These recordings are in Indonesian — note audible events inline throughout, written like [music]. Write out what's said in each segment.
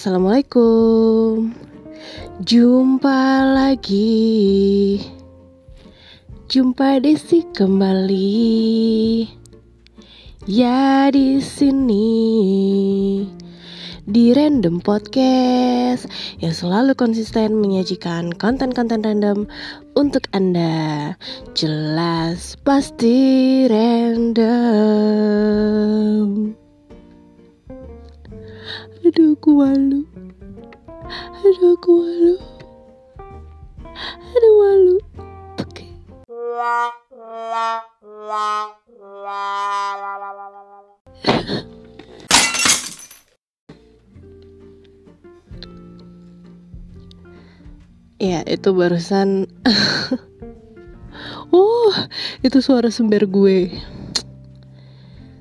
Assalamualaikum Jumpa lagi Jumpa Desi kembali Ya di sini di Random Podcast yang selalu konsisten menyajikan konten-konten random untuk Anda. Jelas pasti random. Aduh aku malu. Aduh aku malu. Aduh malu. Oke. [laughs] Ya itu barusan. [laughs] Oh itu suara sember gue.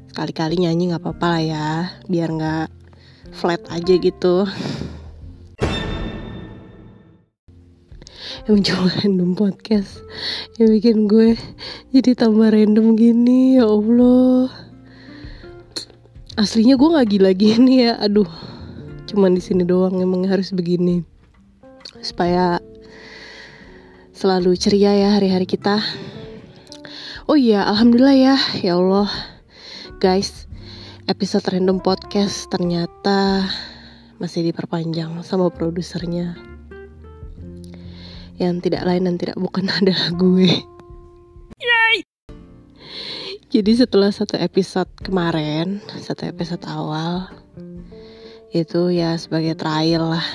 Sekali-kali nyanyi gak apa-apa lah ya Biar gak flat aja gitu. Emang cuma random podcast Yang bikin gue jadi tambah random gini Ya Allah. Aslinya gue gak gila gini ya Aduh. Cuman di sini doang emang harus begini. Supaya Selalu ceria ya hari-hari kita. Oh iya Alhamdulillah ya Ya Allah. Guys episode random podcast ternyata masih diperpanjang sama produsernya yang tidak lain dan tidak bukan [laughs] adalah gue. Yay! Jadi setelah satu episode kemarin, satu episode awal, itu ya sebagai trial lah.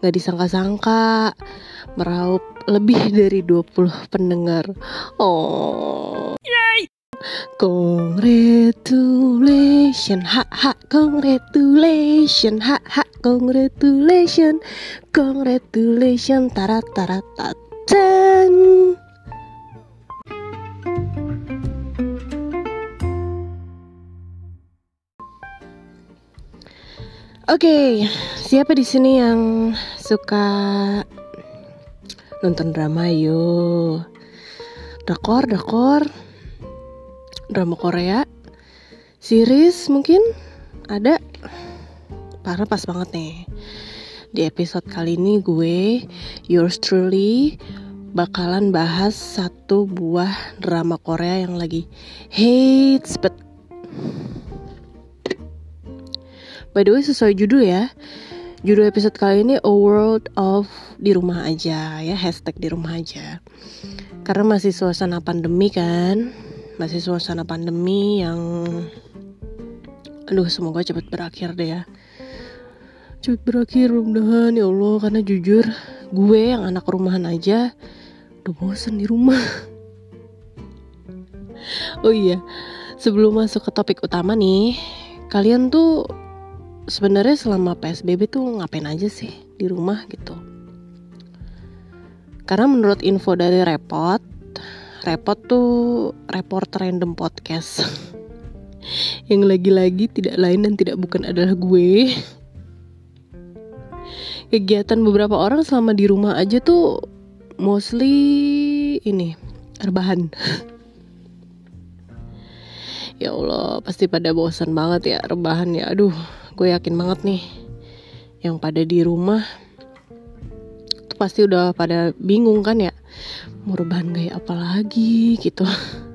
Gak disangka-sangka meraup lebih [laughs] dari 20 pendengar. Oh. Congratulation, ha ha, congratulation, ha ha, congratulation, congratulation, tarat tarat tan. Oke, siapa di sini yang suka nonton drama yuk? Dakor, dakor drama Korea. Series mungkin ada. Karena pas banget nih. Di episode kali ini gue yours truly bakalan bahas satu buah drama Korea yang lagi hits but by the way sesuai judul ya. Judul episode kali ini A World of di rumah aja ya. Hashtag di rumah aja. Karena masih suasana pandemi kan masih suasana pandemi yang aduh semoga cepat berakhir deh ya. Cepat berakhir mudah-mudahan ya Allah. Karena jujur gue yang anak rumahan aja udah bosen di rumah. [laughs] Oh iya sebelum masuk ke topik utama nih kalian tuh sebenarnya selama PSBB tuh ngapain aja sih di rumah gitu? Karena menurut info dari repot repot tuh report random podcast. [laughs] Yang lagi-lagi tidak lain dan tidak bukan adalah gue. Kegiatan beberapa orang selama di rumah aja tuh mostly ini rebahan. [laughs] Ya Allah pasti pada bosan banget ya rebahan ya. Aduh gue yakin banget nih. Yang pada di rumah pasti udah pada bingung kan ya. Mau rebahan gaya apa lagi gitu.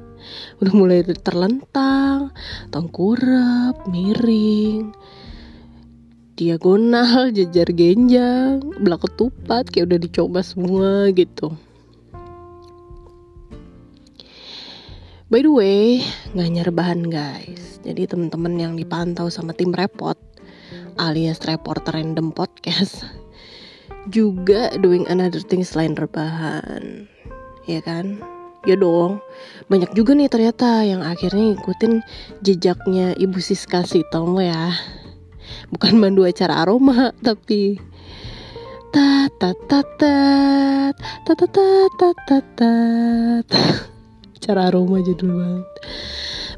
[laughs] Udah mulai terlentang tengkurap miring diagonal [laughs] jajar genjang belak ketupat kayak udah dicoba semua gitu. By the way, nggak hanya rebahan guys. Jadi teman-teman yang dipantau sama tim repot alias reporter random podcast [laughs] juga doing another thing selain rebahan. Ya kan? Ya dong. Banyak juga nih ternyata yang akhirnya ngikutin jejaknya ibu Siska Sitomo ya. Bukan mandu acara aroma tapi ta ta ta ta ta ta ta ta ta ta. Acara aroma judul banget.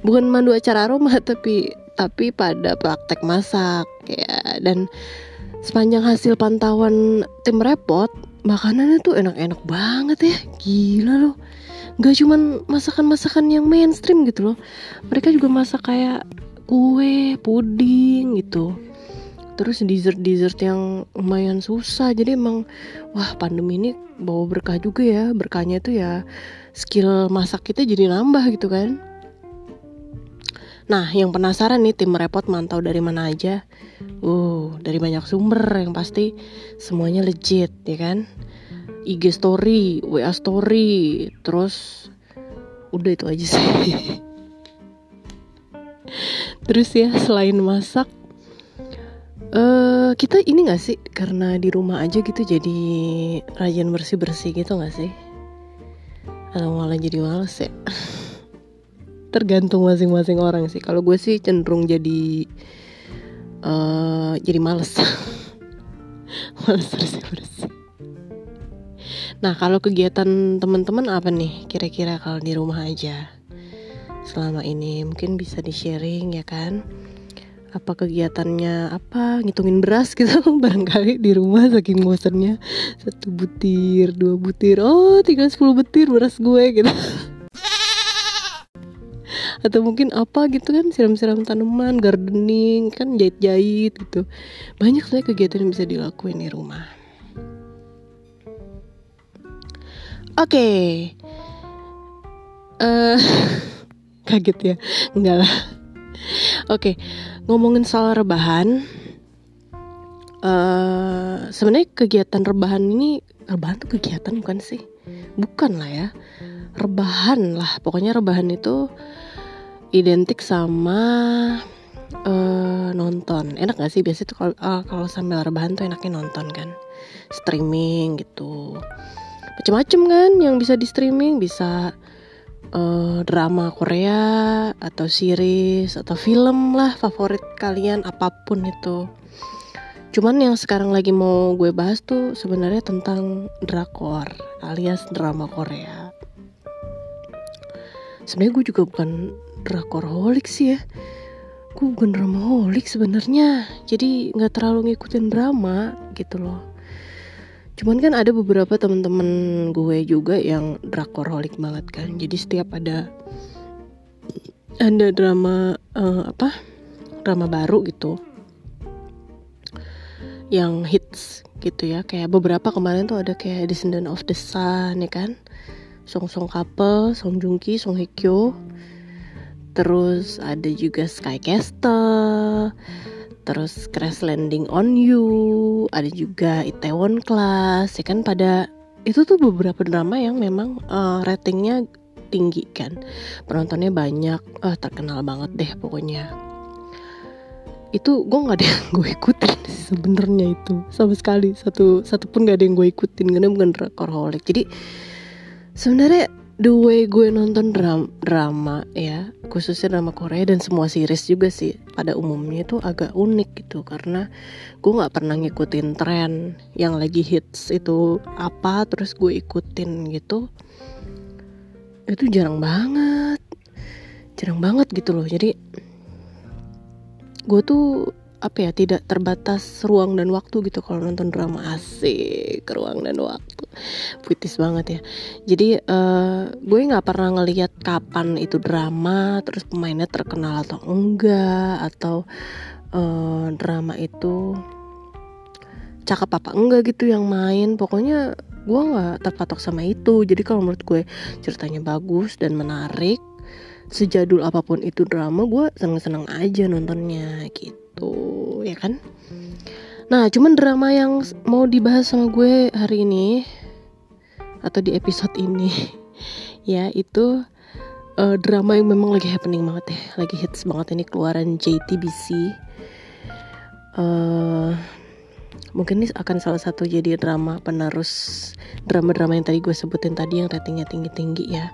Bukan mandu acara aroma tapi tapi pada praktek masak ya. Dan sepanjang hasil pantauan tim repot makanannya tuh enak-enak banget ya. Gila loh. Gak cuman masakan-masakan yang mainstream gitu loh. Mereka juga masak kayak kue puding gitu. Terus dessert dessert yang lumayan susah. Jadi emang wah pandemi ini bawa berkah juga ya. Berkahnya itu ya skill masak kita jadi nambah gitu kan Nah, yang penasaran nih tim repot mantau dari mana aja? Uh, dari banyak sumber yang pasti semuanya legit, ya kan? IG story, WA story, terus udah itu aja sih. [laughs] terus ya selain masak, uh, kita ini gak sih karena di rumah aja gitu jadi rajin bersih bersih gitu gak sih? Atau malah jadi males ya? [laughs] tergantung masing-masing orang sih. Kalau gue sih cenderung jadi uh, jadi males. [laughs] Males bersih bersih. Nah kalau kegiatan teman-teman apa nih kira-kira kalau di rumah aja selama ini? Mungkin bisa di sharing ya kan? Apa kegiatannya apa? Ngitungin beras [laughs] gitu barangkali di rumah saking bosannya satu butir dua butir oh tinggal 10 butir beras gue gitu [laughs] atau mungkin apa gitu kan siram-siram tanaman gardening kan jahit-jahit gitu. Banyak saya kegiatan yang bisa dilakuin di rumah. Oke. Okay. uh, eh, [laughs] kaget ya? Enggak lah. Oke okay. ngomongin soal rebahan. Uh, sebenarnya kegiatan rebahan ini rebahan tuh kegiatan bukan sih? Bukan lah ya. Rebahan lah. Pokoknya rebahan itu identik sama uh, nonton. Enak gak sih? Biasanya tuh kalau uh, kalau sambil rebahan tuh enaknya nonton kan. Streaming gitu. Macem-macem kan yang bisa di streaming bisa uh, drama Korea atau series atau film lah favorit kalian apa pun itu. Cuman yang sekarang lagi mau gue bahas tuh sebenarnya tentang drakor alias drama Korea. Sebenarnya gue juga bukan drakorholik sih ya. Gue bukan dramaholik sebenarnya. Jadi nggak terlalu ngikutin drama gitu loh. Cuman kan ada beberapa temen-temen gue juga yang drakorholik banget kan. Jadi setiap ada ada drama uh, apa drama baru gitu yang hits gitu ya. Kayak beberapa kemarin tuh ada kayak Descendant of the Sun ya kan. Song Song Couple Song Joong Ki Song Hye Kyo terus ada juga Sky Castle terus Crash Landing on You. Ada juga Itaewon Class ya kan? Pada itu tuh beberapa drama yang memang uh, ratingnya tinggi kan? Penontonnya banyak. Uh, terkenal banget deh pokoknya. Itu gue nggak ada [laughs] yang gue ikutin sebenarnya itu. Sama sekali. Satu satu pun gak ada yang gue ikutin. Karena bukan rekorholik jadi sebenarnya the way gue nonton drama, drama ya khususnya drama Korea dan semua series juga sih pada umumnya itu agak unik gitu. Karena gue nggak pernah ngikutin tren yang lagi hits itu apa terus gue ikutin gitu. Itu jarang banget. Jarang banget gitu loh. Jadi gue tuh apa ya tidak terbatas ruang dan waktu gitu kalau nonton drama. Asik ruang dan waktu. Puitis banget ya. Jadi uh, gue nggak pernah ngelihat kapan itu drama terus pemainnya terkenal atau enggak atau uh, drama itu cakep apa enggak gitu yang main. Pokoknya gue nggak terpatok sama itu. Jadi kalau menurut gue ceritanya bagus dan menarik sejadul apa pun itu drama gue seneng-seneng aja nontonnya gitu gitu ya kan? Nah cuman drama yang mau dibahas sama gue hari ini atau di episode ini [laughs] ya itu uh, drama yang memang lagi happening banget ya lagi hits banget ini keluaran JTBC uh, eh, mungkin ini akan salah satu jadi drama penerus drama-drama yang tadi gue sebutin tadi yang ratingnya tinggi-tinggi ya.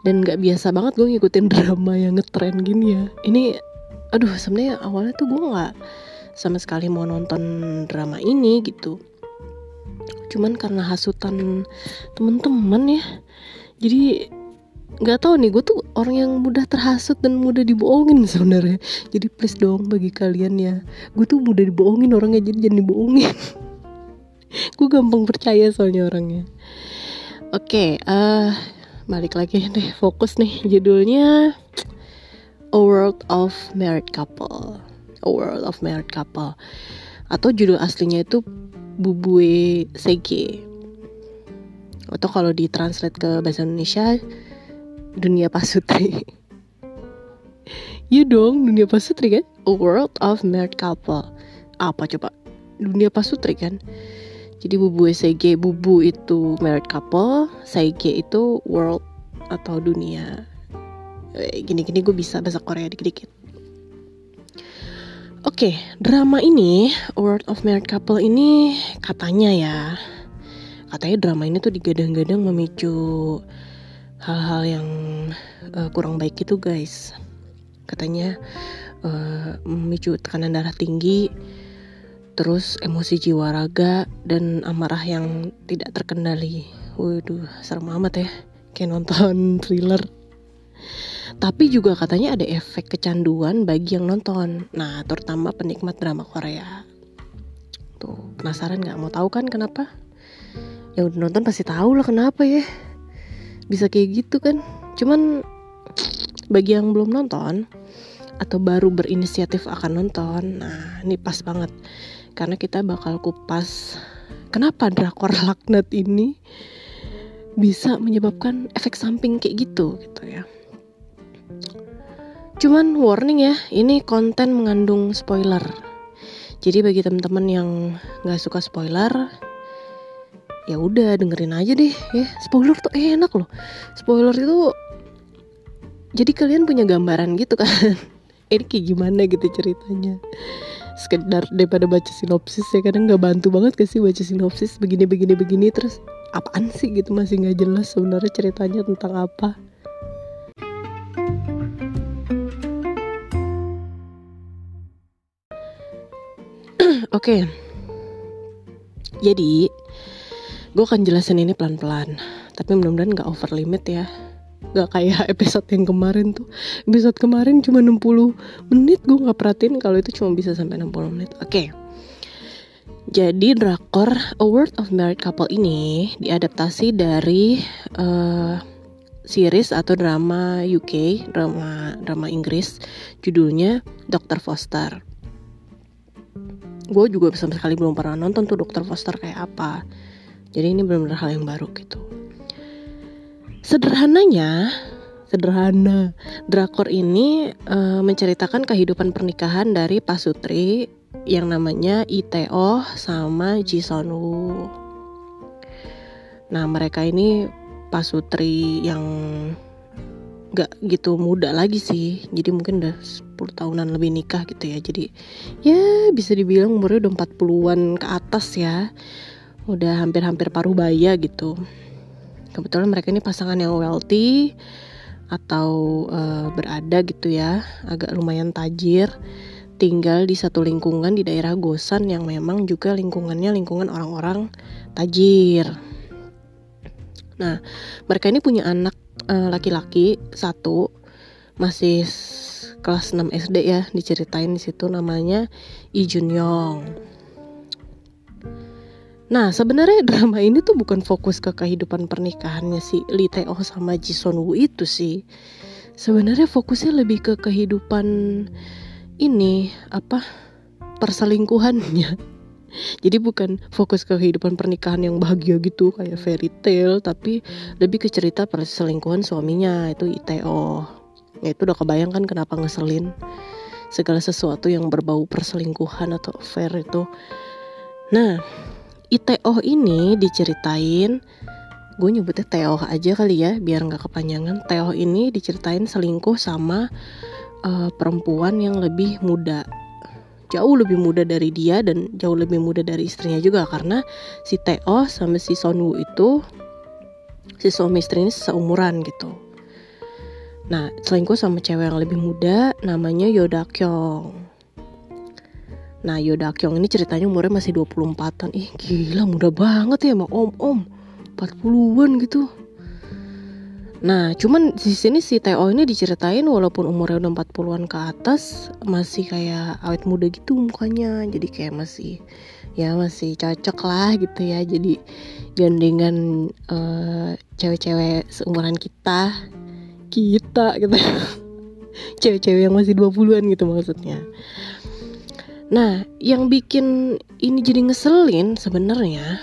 Dan nggak biasa banget gue ngikutin [laughs] drama yang ngetren gini ya. Ini aduh sebenarnya awalnya tuh gue nggak sama sekali mau nonton drama ini gitu. Cuman karena hasutan temen-temen ya. Jadi nggak tahu nih gue tuh orang yang mudah terhasut dan mudah dibohongin sebenarnya. Jadi please dong bagi kalian ya. Gue tuh mudah dibohongin orangnya jadi jangan dibohongin. [laughs] Gue gampang percaya soalnya orangnya. Oke okay, uh, balik lagi deh fokus nih judulnya A World of Married Couple. A World of Married Couple. Atau judul aslinya itu Bubue Sege. Atau kalau ditranslate ke bahasa Indonesia Dunia Pasutri. [laughs] Iya dong, Dunia Pasutri kan? A World of Married Couple. Apa coba? Dunia Pasutri kan? Jadi Bubu SG Bubu itu Married Couple Seige itu World atau Dunia Gini-gini gue bisa bahasa Korea dikit-dikit. Oke, okay, drama ini World of Married Couple ini katanya ya Katanya drama ini tuh digadang-gadang memicu hal-hal yang uh, kurang baik itu guys. Katanya uh, memicu tekanan darah tinggi terus emosi jiwa raga dan amarah yang tidak terkendali. Waduh serem amat ya kayak nonton [laughs] thriller tapi juga katanya ada efek kecanduan bagi yang nonton. Nah terutama penikmat drama Korea. Tuh penasaran nggak? Mau tahu kan kenapa? Yang udah nonton pasti tahu lah kenapa ya. Bisa kayak gitu kan. Cuman bagi yang belum nonton atau baru berinisiatif akan nonton, nah ini pas banget. Karena kita bakal kupas kenapa drakor laknat ini bisa menyebabkan efek samping kayak gitu gitu ya. Cuman warning ya, ini konten mengandung spoiler. Jadi bagi teman-teman yang nggak suka spoiler, ya udah dengerin aja deh ya. Spoiler tuh enak loh. Spoiler itu jadi kalian punya gambaran gitu kan [laughs] ini kayak gimana gitu ceritanya sekedar daripada baca sinopsis ya kadang nggak bantu banget gak sih baca sinopsis begini begini begini terus apaan sih gitu masih nggak jelas sebenarnya ceritanya tentang apa Oke, okay. jadi gue akan jelasin ini pelan-pelan, tapi mudah-mudahan nggak over limit ya Gak kayak episode yang kemarin tuh Episode kemarin cuma 60 menit Gue gak perhatiin kalau itu cuma bisa sampai 60 menit Oke okay. Jadi drakor A World of Married Couple ini diadaptasi dari uh, series atau drama UK, drama drama Inggris, judulnya Dr. Foster. Gue juga sama sekali belum pernah nonton tuh Dr. Foster kayak apa. Jadi ini benar-benar hal yang baru gitu. Sederhananya, sederhana, drakor ini uh, menceritakan kehidupan pernikahan dari Pasutri yang namanya Iteo sama Jisonu. Nah, mereka ini Pasutri yang gak gitu muda lagi sih. Jadi mungkin udah 10 tahunan lebih nikah gitu ya. Jadi ya bisa dibilang umurnya udah 40-an ke atas ya. Udah hampir-hampir paruh baya gitu. Kebetulan mereka ini pasangan yang wealthy atau uh, berada gitu ya. Agak lumayan tajir. Tinggal di satu lingkungan di daerah Gosan yang memang juga lingkungannya lingkungan orang-orang tajir. Nah mereka ini punya anak uh, laki-laki satu masih kelas 6 SD ya diceritain di situ namanya Lee Jun Yong Nah sebenarnya drama ini tuh bukan fokus ke kehidupan pernikahannya si Lee Tae Oh sama Ji Son Woo itu sih. Sebenarnya fokusnya lebih ke kehidupan ini apa perselingkuhannya. Jadi bukan fokus ke kehidupan pernikahan yang bahagia gitu kayak fairy tale, tapi lebih ke cerita perselingkuhan suaminya itu Iteo. Ya itu udah kebayang kan kenapa ngeselin segala sesuatu yang berbau perselingkuhan atau affair itu. Nah, ITO ini diceritain gue nyebutnya Teo aja kali ya biar nggak kepanjangan Teo ini diceritain selingkuh sama uh, perempuan yang lebih muda jauh lebih muda dari dia dan jauh lebih muda dari istrinya juga karena si Teo sama si Sonwoo itu si suami istri ini seumuran gitu. Nah selingkuh sama cewek yang lebih muda namanya Yoda Kyung. Nah Yoda Kyung ini ceritanya umurnya masih 24an Ih gila muda banget ya emang om-om. 40-an gitu Nah cuman di sini si Teo ini diceritain walaupun umurnya udah 40-an ke atas Masih kayak awet muda gitu mukanya. Jadi kayak masih ya masih cocok lah gitu ya. Jadi gandengan uh, cewek-cewek seumuran kita Kita gitu. [laughs] Cewek-cewek yang masih 20-an gitu maksudnya. Nah, yang bikin ini jadi ngeselin sebenarnya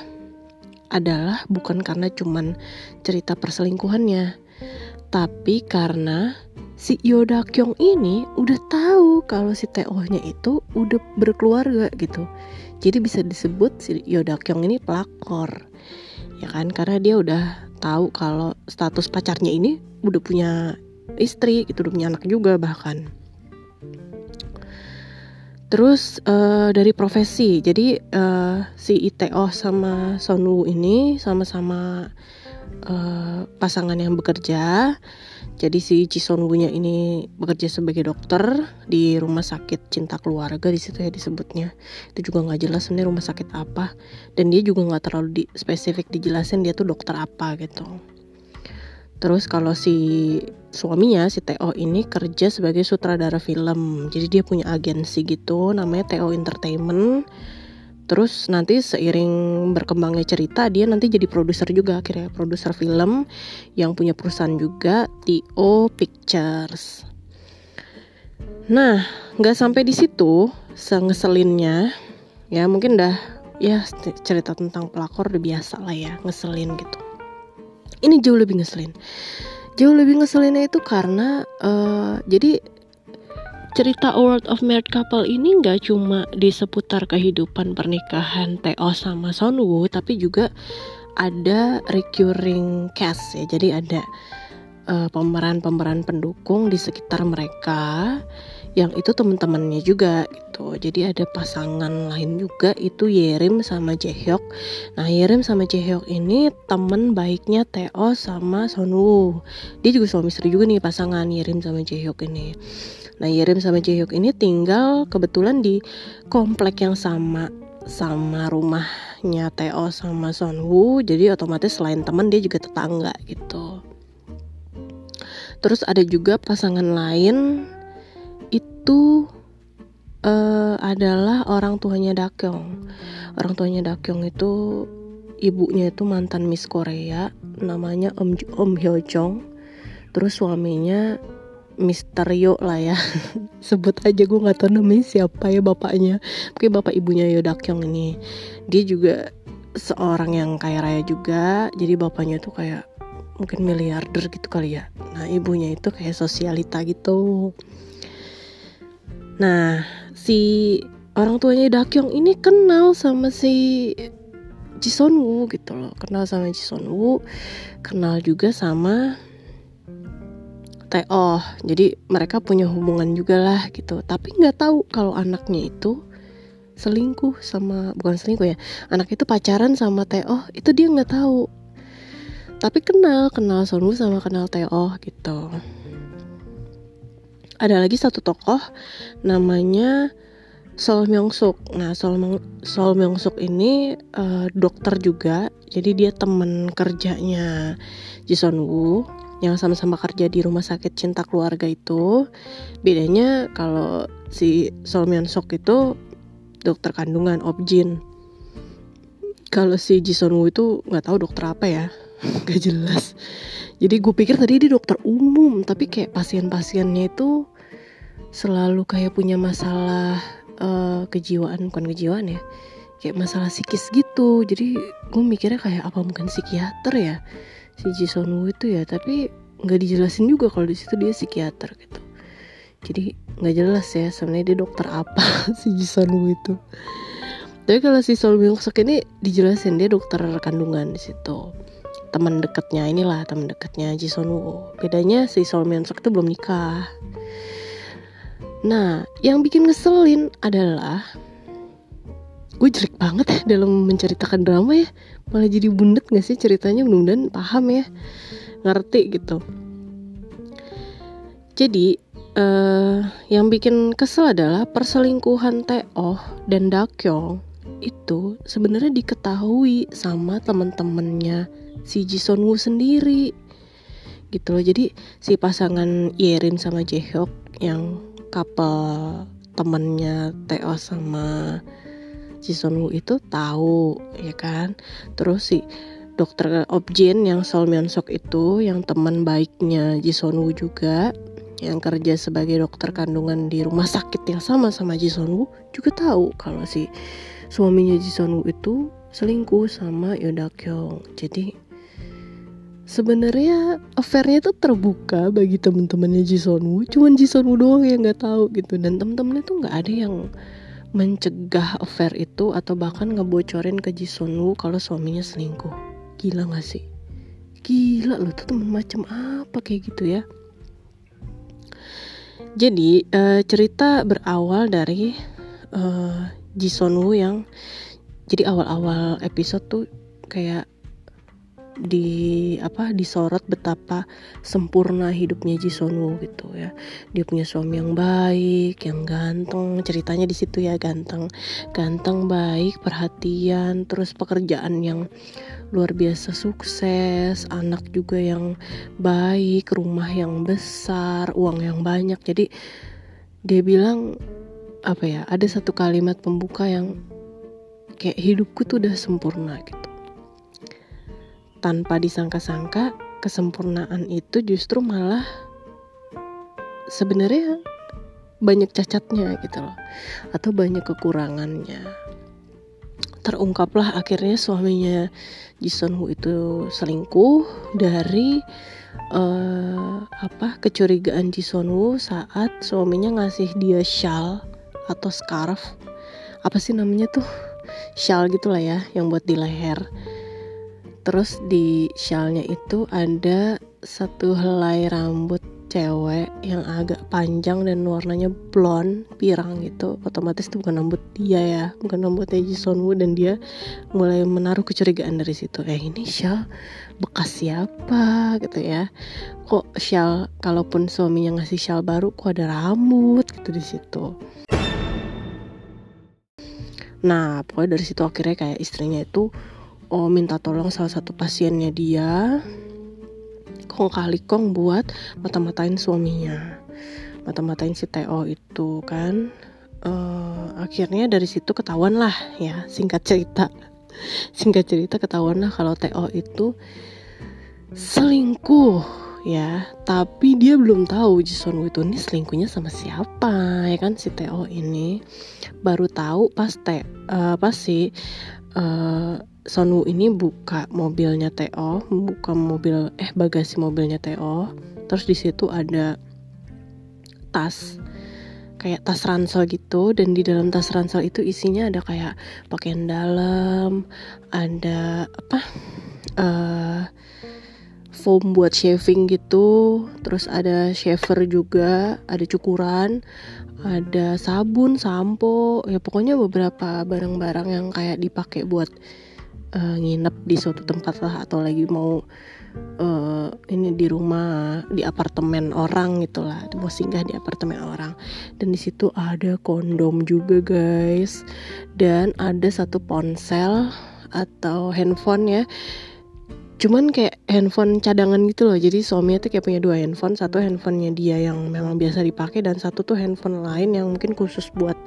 adalah bukan karena cuman cerita perselingkuhannya, tapi karena si Yoda Kyung ini udah tahu kalau si Teo-nya itu udah berkeluarga gitu. Jadi bisa disebut si Yoda Kyung ini pelakor. Ya kan? Karena dia udah tahu kalau status pacarnya ini udah punya istri gitu, udah punya anak juga bahkan. Terus uh, dari profesi, jadi uh, si ITO sama Sonu ini sama-sama uh, pasangan yang bekerja. Jadi si Cisonwunya ini bekerja sebagai dokter di rumah sakit cinta keluarga di situ ya disebutnya. Itu juga nggak jelas sebenarnya rumah sakit apa dan dia juga nggak terlalu di, spesifik dijelasin dia tuh dokter apa gitu. Terus kalau si suaminya si Teo ini kerja sebagai sutradara film. Jadi dia punya agensi gitu namanya Teo Entertainment. Terus nanti seiring berkembangnya cerita dia nanti jadi produser juga. Akhirnya produser film yang punya perusahaan juga Tio Pictures. Nah, nggak sampai di situ sengeselinnya. Ya mungkin dah ya cerita tentang pelakor udah biasa lah ya ngeselin gitu. Ini jauh lebih ngeselin. Jauh lebih ngeselinnya itu karena uh, jadi cerita World of Married Couple ini nggak cuma di seputar kehidupan pernikahan Teo sama Sonwoo tapi juga ada recurring cast ya jadi ada uh, pemeran-pemeran pendukung di sekitar mereka yang itu teman-temannya juga gitu. Jadi ada pasangan lain juga itu Yerim sama Jaehyuk. Nah, Yerim sama Jaehyuk ini temen baiknya Teo sama Sonwoo. Dia juga suami istri juga nih pasangan Yerim sama Jaehyuk ini. Nah, Yerim sama Jaehyuk ini tinggal kebetulan di komplek yang sama sama rumahnya Teo sama Sonwoo. Jadi otomatis selain teman dia juga tetangga gitu. Terus ada juga pasangan lain itu uh, adalah orang tuanya Dakyong. Orang tuanya Dakyong itu ibunya itu mantan Miss Korea, namanya Om Om Hyo. Terus suaminya Misterio lah ya. [laughs] Sebut aja gue nggak tahu namanya siapa ya bapaknya. Mungkin bapak ibunya Yo Dakyong ini. Dia juga seorang yang kaya raya juga. Jadi bapaknya tuh kayak mungkin miliarder gitu kali ya. Nah ibunya itu kayak sosialita gitu. Nah, si orang tuanya Dakyong ini kenal sama si Jisonwoo gitu loh. Kenal sama Jisonwoo, kenal juga sama Taeoh. Jadi mereka punya hubungan juga lah gitu. Tapi nggak tahu kalau anaknya itu selingkuh sama bukan selingkuh ya. Anak itu pacaran sama Taeoh, itu dia nggak tahu. Tapi kenal, kenal Sonwoo sama kenal Taeoh gitu ada lagi satu tokoh namanya Sol Myung Suk. Nah, Sol, Sol Myung Suk ini uh, dokter juga. Jadi dia teman kerjanya Son Woo yang sama-sama kerja di rumah sakit cinta keluarga itu. Bedanya kalau si Sol Myung Suk itu dokter kandungan Objin. Kalau si Son Woo itu nggak tahu dokter apa ya, [laughs] nggak jelas jadi gue pikir tadi dia dokter umum tapi kayak pasien-pasiennya itu selalu kayak punya masalah uh, kejiwaan bukan kejiwaan ya kayak masalah psikis gitu jadi gue mikirnya kayak apa mungkin psikiater ya si Jisonu itu ya tapi nggak dijelasin juga kalau di situ dia psikiater gitu. Jadi nggak jelas ya sebenarnya dia dokter apa [laughs] si Jisonu itu. Tapi kalau si Sol Myung ini dijelasin dia dokter kandungan di situ. Teman dekatnya inilah teman dekatnya Jisoo Woo bedanya si Sol Myung Suk itu belum nikah. Nah yang bikin ngeselin adalah gue jelek banget ya dalam menceritakan drama ya. Malah jadi bundet gak sih ceritanya? Mudah-mudahan paham ya. Ngerti gitu. Jadi uh, yang bikin kesel adalah perselingkuhan Teo dan Dakyong itu sebenarnya diketahui sama temen-temennya si Jison Woo sendiri. Gitu loh. Jadi si pasangan Yerim sama Jaehyuk yang couple temennya Teo sama Jison Woo itu tahu ya kan terus si dokter Objin yang Sol Myeon itu yang teman baiknya Jison Woo juga yang kerja sebagai dokter kandungan di rumah sakit yang sama sama Ji Woo juga tahu kalau si suaminya Ji Woo itu selingkuh sama Yoda Kyung. Jadi sebenarnya affairnya tuh terbuka bagi temen-temennya Ji Son Woo. Cuman Ji Son Woo doang yang nggak tahu gitu dan temen-temennya tuh nggak ada yang mencegah affair itu atau bahkan ngebocorin ke Ji Son Woo kalau suaminya selingkuh. Gila gak sih? Gila loh tuh temen macam apa kayak gitu ya? Jadi uh, cerita berawal dari uh, Ji Son Woo yang jadi awal-awal episode tuh kayak di apa disorot betapa sempurna hidupnya Ji Son Woo gitu ya. Dia punya suami yang baik yang ganteng ceritanya di situ ya ganteng ganteng baik perhatian terus pekerjaan yang luar biasa sukses anak juga yang baik rumah yang besar uang yang banyak. Jadi dia bilang apa ya ada satu kalimat pembuka yang kayak hidupku tuh udah sempurna gitu tanpa disangka-sangka kesempurnaan itu justru malah sebenarnya banyak cacatnya gitu loh atau banyak kekurangannya. Terungkaplah akhirnya suaminya Jason Woo itu selingkuh dari uh, apa kecurigaan Jason Woo saat suaminya ngasih dia shawl atau scarf. Apa sih namanya tuh? Shawl gitulah ya yang buat di leher terus di shawlnya itu ada satu helai rambut cewek yang agak panjang dan warnanya blonde pirang gitu. Otomatis itu bukan rambut dia ya bukan rambutnya Ji Son Woo dan dia mulai menaruh kecurigaan dari situ. Eh ini shawl bekas siapa gitu ya? Kok shawl kalaupun suaminya ngasih shawl baru kok ada rambut gitu di situ? Nah pokoknya dari situ akhirnya kayak istrinya itu oh minta tolong salah satu pasiennya dia kong kali kong buat mata-matain suaminya mata-matain si Teo itu kan. Uh, akhirnya dari situ ketahuan lah ya singkat cerita. [laughs] Singkat cerita ketahuan lah kalau Teo itu selingkuh ya. Tapi dia belum tahu Jason Woo itu ini selingkuhnya sama siapa ya kan si Teo ini. Baru tahu pas te uh, pas si uh, Sonu ini buka mobilnya Teo, buka mobil eh bagasi mobilnya Teo. Terus di situ ada tas kayak tas ransel gitu dan di dalam tas ransel itu isinya ada kayak pakaian dalam, ada apa? Uh, foam buat shaving gitu, terus ada shaver juga, ada cukuran, ada sabun, sampo, ya pokoknya beberapa barang-barang yang kayak dipakai buat uh, nginep di suatu tempat lah atau lagi mau uh, ini di rumah di apartemen orang gitulah mau singgah di apartemen orang. Dan di situ ada kondom juga guys. Dan ada satu ponsel atau handphone ya. Cuman kayak handphone cadangan gitu loh. Jadi suaminya tuh kayak punya dua handphone. Satu handphonenya dia yang memang biasa dipakai dan satu tuh handphone lain yang mungkin khusus buat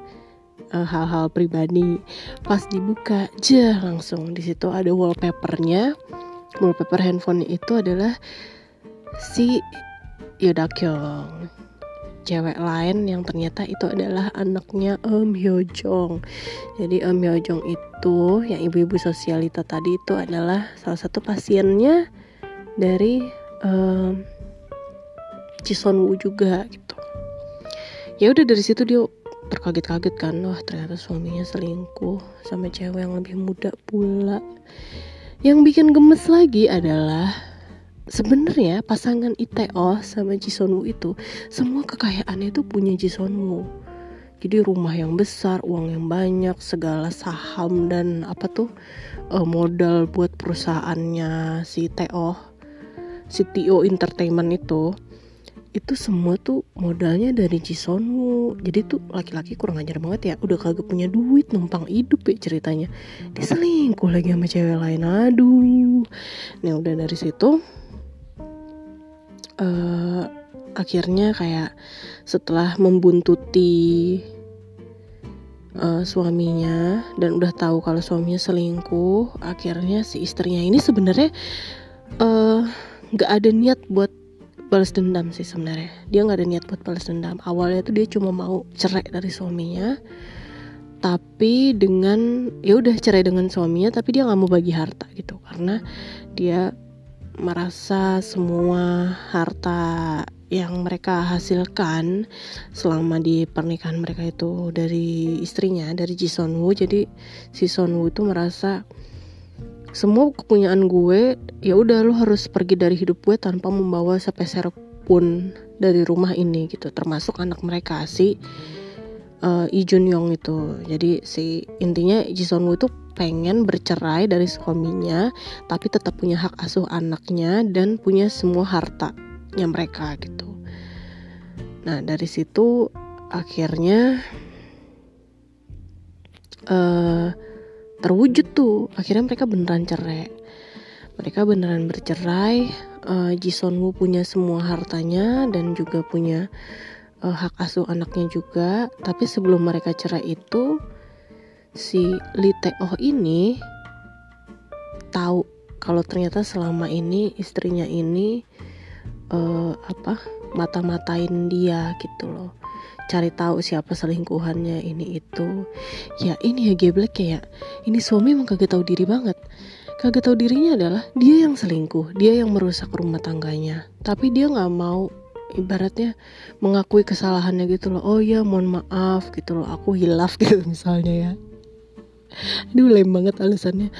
eh, hal-hal pribadi. Pas dibuka aja langsung di situ ada wallpapernya. Wallpaper handphone itu adalah si Yoda Kyung cewek lain yang ternyata itu adalah anaknya Om Hyo Jong jadi Om Hyo Jong itu yang ibu-ibu sosialita tadi itu adalah salah satu pasiennya dari um, Son Woo juga gitu. Ya udah dari situ dia terkaget-kaget kan wah ternyata suaminya selingkuh sama cewek yang lebih muda pula. Yang bikin gemes lagi adalah sebenarnya pasangan ITO sama Jisonwu itu semua kekayaannya itu punya Jisonwu jadi rumah yang besar, uang yang banyak, segala saham dan apa tuh uh, modal buat perusahaannya si Teo, si Tio Entertainment itu itu semua tuh modalnya dari Jisonwu jadi tuh laki-laki kurang ajar banget ya. Udah kagak punya duit numpang hidup ya ceritanya. Dia selingkuh lagi sama cewek lain aduh. Nih udah dari situ uh, akhirnya kayak setelah membuntuti uh, suaminya dan udah tahu kalau suaminya selingkuh akhirnya si istrinya ini sebenarnya nggak uh, ada niat buat balas dendam sih sebenarnya. Dia nggak ada niat buat balas dendam. Awalnya tuh dia cuma mau cerai dari suaminya tapi dengan ya udah cerai dengan suaminya tapi dia nggak mau bagi harta gitu. Karena dia merasa semua harta yang mereka hasilkan selama di pernikahan mereka itu dari istrinya dari Ji jadi si itu merasa semua kepunyaan gue ya udah lo harus pergi dari hidup gue tanpa membawa sepeser pun dari rumah ini gitu termasuk anak mereka si uh, Lee Jun Yong itu jadi si intinya Ji Son Woo itu pengen bercerai dari suaminya tapi tetap punya hak asuh anaknya dan punya semua harta nya mereka gitu. Nah dari situ akhirnya uh, terwujud tuh akhirnya mereka beneran cerai. Mereka beneran bercerai. Uh, Ji Son Woo punya semua hartanya dan juga punya uh, hak asuh anaknya juga. Tapi sebelum mereka cerai itu si Lee Tae Oh ini tahu kalau ternyata selama ini istrinya ini uh, apa mata-matain dia gitu loh cari tahu siapa selingkuhannya ini itu. Ya ini ya geblek ya ini suami emang kagak tahu diri banget. Kagak tahu dirinya adalah dia yang selingkuh dia yang merusak rumah tangganya. Tapi dia nggak mau ibaratnya mengakui kesalahannya gitu loh. Oh ya mohon maaf gitu loh aku hilaf gitu [laughs] misalnya ya. Aduh lem banget alasannya.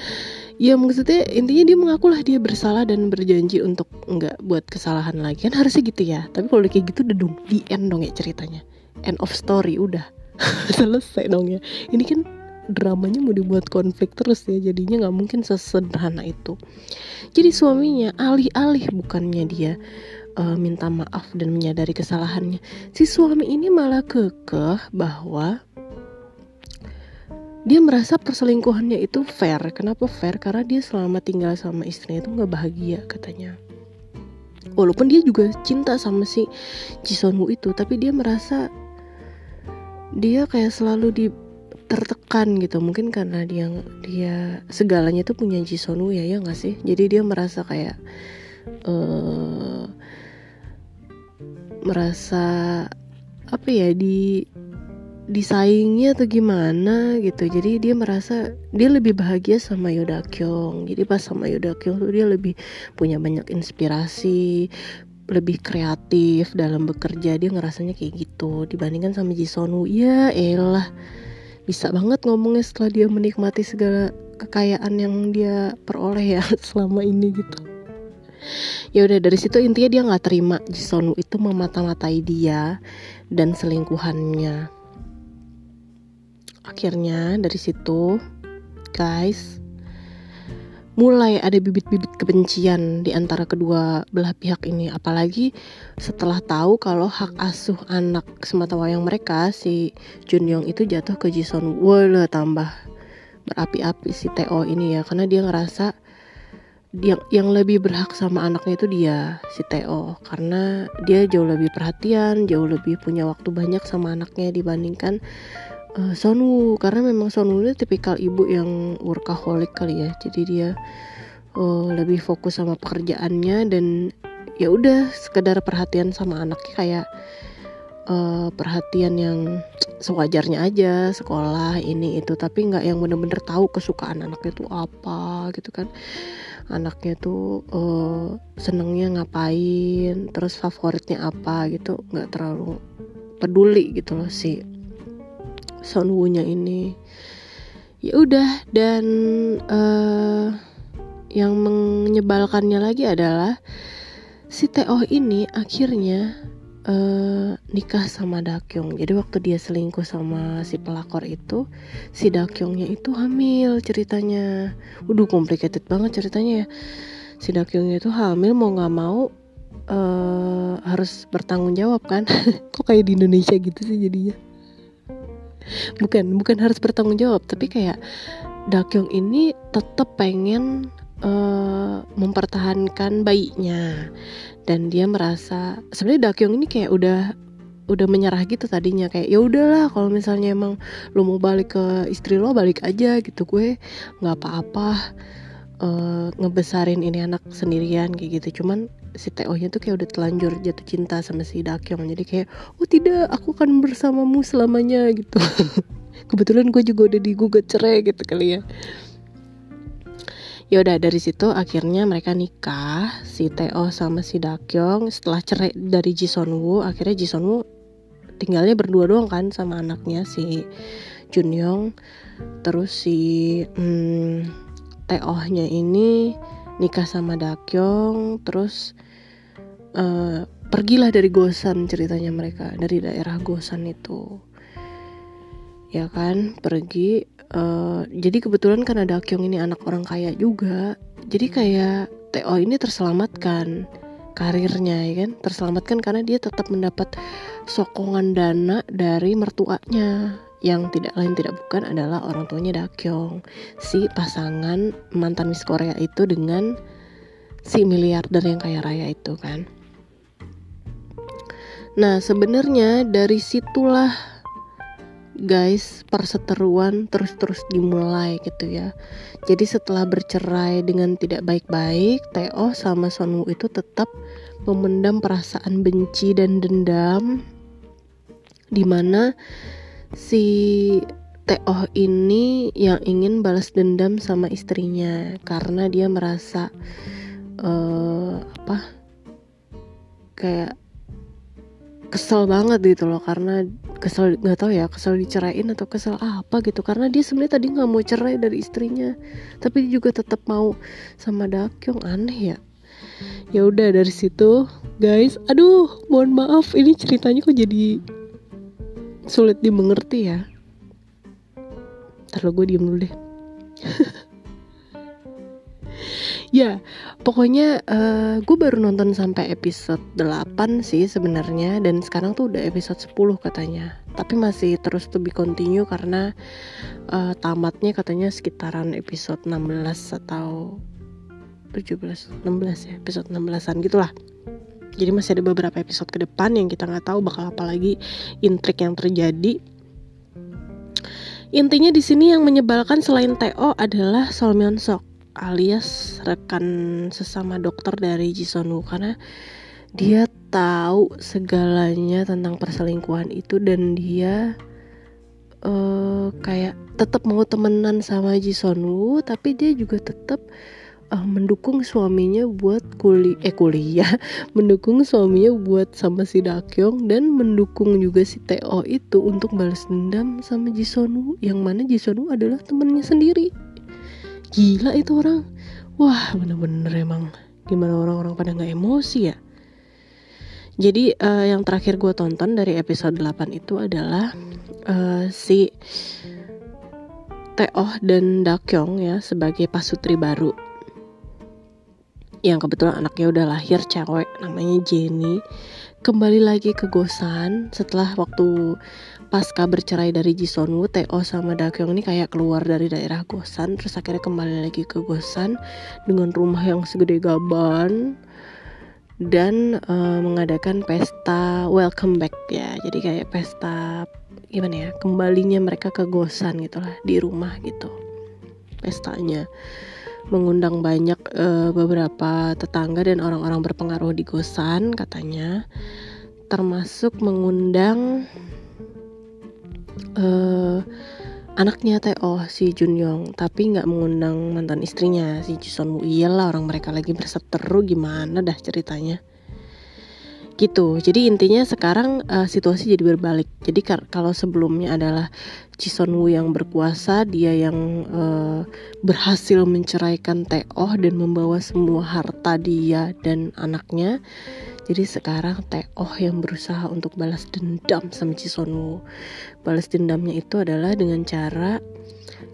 Ya maksudnya intinya dia mengakulah dia bersalah dan berjanji untuk nggak buat kesalahan lagi. Kan harusnya gitu ya. Tapi kalau kayak gitu udah dong di end dong ya ceritanya end of story udah. [laughs] Selesai dong ya. Ini kan dramanya mau dibuat konflik terus ya jadinya nggak mungkin sesederhana itu. Jadi suaminya alih-alih bukannya dia uh, minta maaf dan menyadari kesalahannya. Si suami ini malah kekeh bahwa dia merasa perselingkuhannya itu fair. Kenapa fair? Karena dia selama tinggal sama istrinya itu nggak bahagia katanya. Walaupun dia juga cinta sama si Son Woo itu tapi dia merasa dia kayak selalu di tertekan gitu. Mungkin karena dia dia segalanya tuh punya Son Woo ya ya nggak sih? Jadi dia merasa kayak uh, merasa apa ya di disaingnya atau gimana gitu. Jadi dia merasa dia lebih bahagia sama Yoda Kyung jadi pas sama Yoda Kyung tuh dia lebih punya banyak inspirasi lebih kreatif dalam bekerja dia ngerasanya kayak gitu. Dibandingkan sama Ji Sonu ya elah bisa banget ngomongnya setelah dia menikmati segala kekayaan yang dia peroleh ya [laughs] selama ini gitu. Ya udah dari situ intinya dia nggak terima Ji Sonu itu memata-matai dia dan selingkuhannya. Akhirnya dari situ guys mulai ada bibit-bibit kebencian di antara kedua belah pihak ini. Apalagi setelah tahu kalau hak asuh anak semata wayang mereka si Junyong itu jatuh ke Jison Wah tambah berapi-api si Teo ini ya. Karena dia ngerasa yang yang lebih berhak sama anaknya itu dia si Teo karena dia jauh lebih perhatian jauh lebih punya waktu banyak sama anaknya dibandingkan uh, Sonwoo karena memang Sonwoo ini tipikal ibu yang workaholic kali ya. Jadi dia uh, lebih fokus sama pekerjaannya dan ya udah sekedar perhatian sama anaknya kayak uh, perhatian yang sewajarnya aja sekolah ini itu. Tapi nggak yang bener-bener tahu kesukaan anaknya tuh apa gitu kan. Anaknya tuh uh, senengnya ngapain terus favoritnya apa gitu. Nggak terlalu peduli gitu loh Sonwoo-nya ini ya udah dan uh, yang menyebalkannya lagi adalah si Teo ini akhirnya uh, nikah sama Dakyong. Jadi waktu dia selingkuh sama si pelakor itu, si Dakyongnya itu hamil ceritanya. Udah complicated banget ceritanya ya. Si Dakyongnya itu hamil mau nggak mau uh, harus bertanggung jawab kan. [laughs] Kok kayak di Indonesia gitu sih jadinya bukan bukan harus bertanggung jawab tapi kayak Dakyong ini tetap pengen uh, mempertahankan bayinya. Dan dia merasa sebenarnya Dakyong ini kayak udah udah menyerah gitu tadinya. Kayak ya udahlah kalau misalnya emang lo mau balik ke istri lo balik aja gitu gue nggak apa-apa uh, ngebesarin ini anak sendirian kayak gitu. Cuman si Teo nya tuh kayak udah telanjur jatuh cinta sama si Dakyong. Jadi kayak oh tidak aku akan bersamamu selamanya gitu. [laughs] Kebetulan gue juga udah digugat cerai gitu kali ya. Ya udah dari situ akhirnya mereka nikah si Teo sama si Dakyong. Setelah cerai dari Woo akhirnya Woo tinggalnya berdua doang kan sama anaknya si Junyong terus si hmm, Teo nya ini nikah sama Dakyong terus uh, pergilah dari Gosan ceritanya mereka dari daerah Gosan itu. Ya kan pergi uh, jadi kebetulan ada Kyung ini anak orang kaya juga jadi kayak Teo ini terselamatkan karirnya ya kan? Terselamatkan karena dia tetap mendapat sokongan dana dari mertuanya yang tidak lain tidak bukan adalah orang tuanya Dakyong. Si pasangan mantan Miss Korea itu dengan si miliarder yang kaya raya itu kan. Nah sebenarnya dari situlah guys perseteruan terus-terus dimulai gitu ya. Jadi setelah bercerai dengan tidak baik-baik Teo sama Sonwoo itu tetap memendam perasaan benci dan dendam di mana si Teo ini yang ingin balas dendam sama istrinya karena dia merasa uh, apa kayak kesel banget gitu loh karena kesel nggak tahu ya kesel diceraiin atau kesel apa gitu. Karena dia sebenarnya tadi nggak mau cerai dari istrinya tapi dia juga tetap mau sama Dakyong aneh ya. Ya udah dari situ guys. Aduh mohon maaf ini ceritanya kok jadi sulit dimengerti ya. Ntar gue diem dulu deh. [laughs] Ya pokoknya uh, gue baru nonton sampai episode 8 sih sebenarnya dan sekarang tuh udah episode 10 katanya. Tapi masih terus to be continue karena uh, tamatnya katanya sekitaran episode 16 atau 17 16 ya episode 16an gitulah jadi masih ada beberapa episode ke depan yang kita nggak tahu bakal apa lagi intrik yang terjadi. Intinya di sini yang menyebalkan selain Teo adalah Solmyeon Sok alias rekan sesama dokter dari Jisonu. Karena dia tahu segalanya tentang perselingkuhan itu dan dia uh, kayak tetap mau temenan sama Jisonu tapi dia juga tetap uh, mendukung suaminya buat kuli eh kuliah [laughs] mendukung suaminya buat sama si Dakyong dan mendukung juga si Teo itu untuk balas dendam sama Jisonu yang mana Jisonu adalah temennya sendiri. Gila itu orang. Wah bener-bener emang. Gimana orang-orang pada nggak emosi ya? Jadi uh, yang terakhir gue tonton dari episode 8 itu adalah uh, si Teoh dan Dakyong ya sebagai pasutri baru yang kebetulan anaknya udah lahir cewek namanya Jenny. Kembali lagi ke Gosan setelah waktu pasca bercerai dari Jisonwoo, Teo sama Dakyong ini kayak keluar dari daerah Gosan terus akhirnya kembali lagi ke Gosan dengan rumah yang segede gaban dan uh, mengadakan pesta welcome back ya. Jadi kayak pesta gimana ya kembalinya mereka ke Gosan gitulah di rumah gitu pestanya mengundang banyak uh, beberapa tetangga dan orang-orang berpengaruh di Gosan katanya. Termasuk mengundang uh, anaknya Teo si Junyong tapi nggak mengundang mantan istrinya si Jison Woo. Iyalah orang mereka lagi berseteru gimana dah ceritanya gitu. Jadi intinya sekarang uh, situasi jadi berbalik. Jadi kalau sebelumnya adalah Chison Woo yang berkuasa dia yang uh, berhasil menceraikan Teo dan membawa semua harta dia dan anaknya jadi sekarang Teo yang berusaha untuk balas dendam sama Chison Woo. Balas dendamnya itu adalah dengan cara